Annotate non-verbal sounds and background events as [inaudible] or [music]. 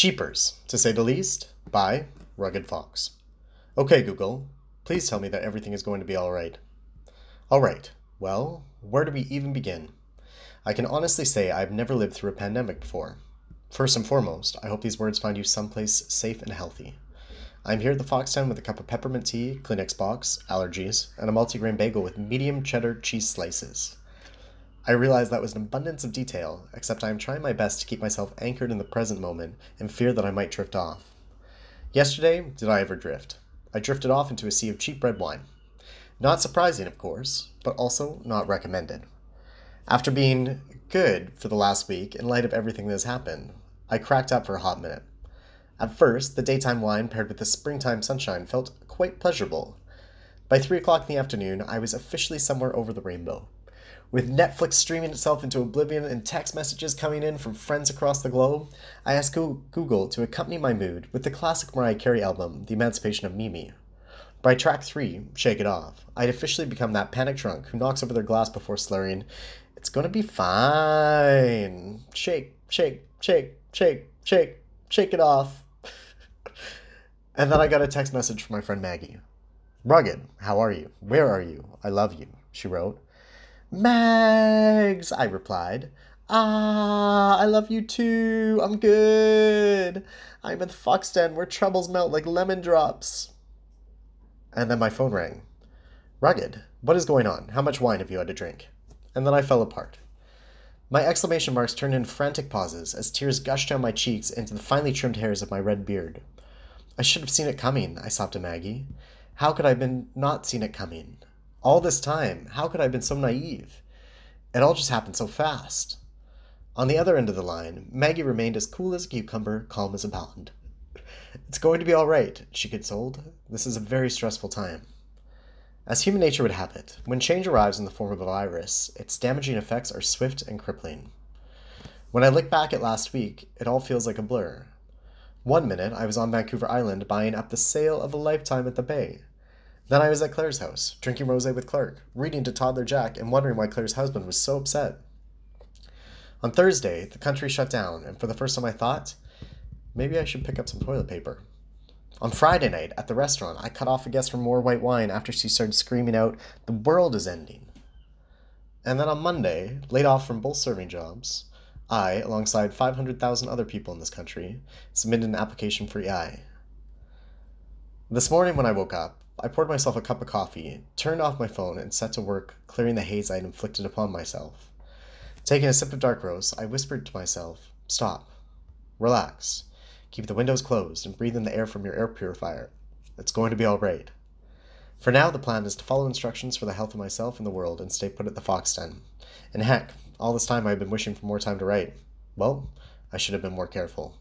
Jeepers, to say the least, by Rugged Fox. Okay, Google, please tell me that everything is going to be alright. Alright, well, where do we even begin? I can honestly say I've never lived through a pandemic before. First and foremost, I hope these words find you someplace safe and healthy. I'm here at the Fox Foxtown with a cup of peppermint tea, Kleenex box, allergies, and a multigrain bagel with medium cheddar cheese slices. I realize that was an abundance of detail, except I am trying my best to keep myself anchored in the present moment and fear that I might drift off. Yesterday, did I ever drift? I drifted off into a sea of cheap red wine. Not surprising, of course, but also not recommended. After being good for the last week, in light of everything that has happened, I cracked up for a hot minute. At first, the daytime wine paired with the springtime sunshine felt quite pleasurable. By three o'clock in the afternoon, I was officially somewhere over the rainbow. With Netflix streaming itself into oblivion and text messages coming in from friends across the globe, I asked Google to accompany my mood with the classic Mariah Carey album, The Emancipation of Mimi. By track three, Shake It Off, I'd officially become that panic drunk who knocks over their glass before slurring, It's gonna be fine. Shake, shake, shake, shake, shake, shake it off. [laughs] and then I got a text message from my friend Maggie. Rugged, how are you? Where are you? I love you, she wrote. Mags, I replied. Ah, I love you too. I'm good. I'm in the fox den where troubles melt like lemon drops. And then my phone rang. Rugged, what is going on? How much wine have you had to drink? And then I fell apart. My exclamation marks turned into frantic pauses as tears gushed down my cheeks into the finely trimmed hairs of my red beard. I should have seen it coming, I sobbed to Maggie. How could I have been not seen it coming? All this time, how could I have been so naive? It all just happened so fast. On the other end of the line, Maggie remained as cool as a cucumber, calm as a pond. It's going to be all right, she consoled. This is a very stressful time. As human nature would have it, when change arrives in the form of a virus, its damaging effects are swift and crippling. When I look back at last week, it all feels like a blur. One minute, I was on Vancouver Island buying up the sale of a lifetime at the Bay. Then I was at Claire's house, drinking rose with Clark, reading to toddler Jack, and wondering why Claire's husband was so upset. On Thursday, the country shut down, and for the first time I thought, maybe I should pick up some toilet paper. On Friday night, at the restaurant, I cut off a guest for more white wine after she started screaming out, The world is ending. And then on Monday, laid off from both serving jobs, I, alongside 500,000 other people in this country, submitted an application for EI. This morning when I woke up, I poured myself a cup of coffee, turned off my phone, and set to work clearing the haze I had inflicted upon myself. Taking a sip of dark roast, I whispered to myself, Stop. Relax. Keep the windows closed and breathe in the air from your air purifier. It's going to be all right. For now, the plan is to follow instructions for the health of myself and the world and stay put at the Fox Den. And heck, all this time I've been wishing for more time to write. Well, I should have been more careful.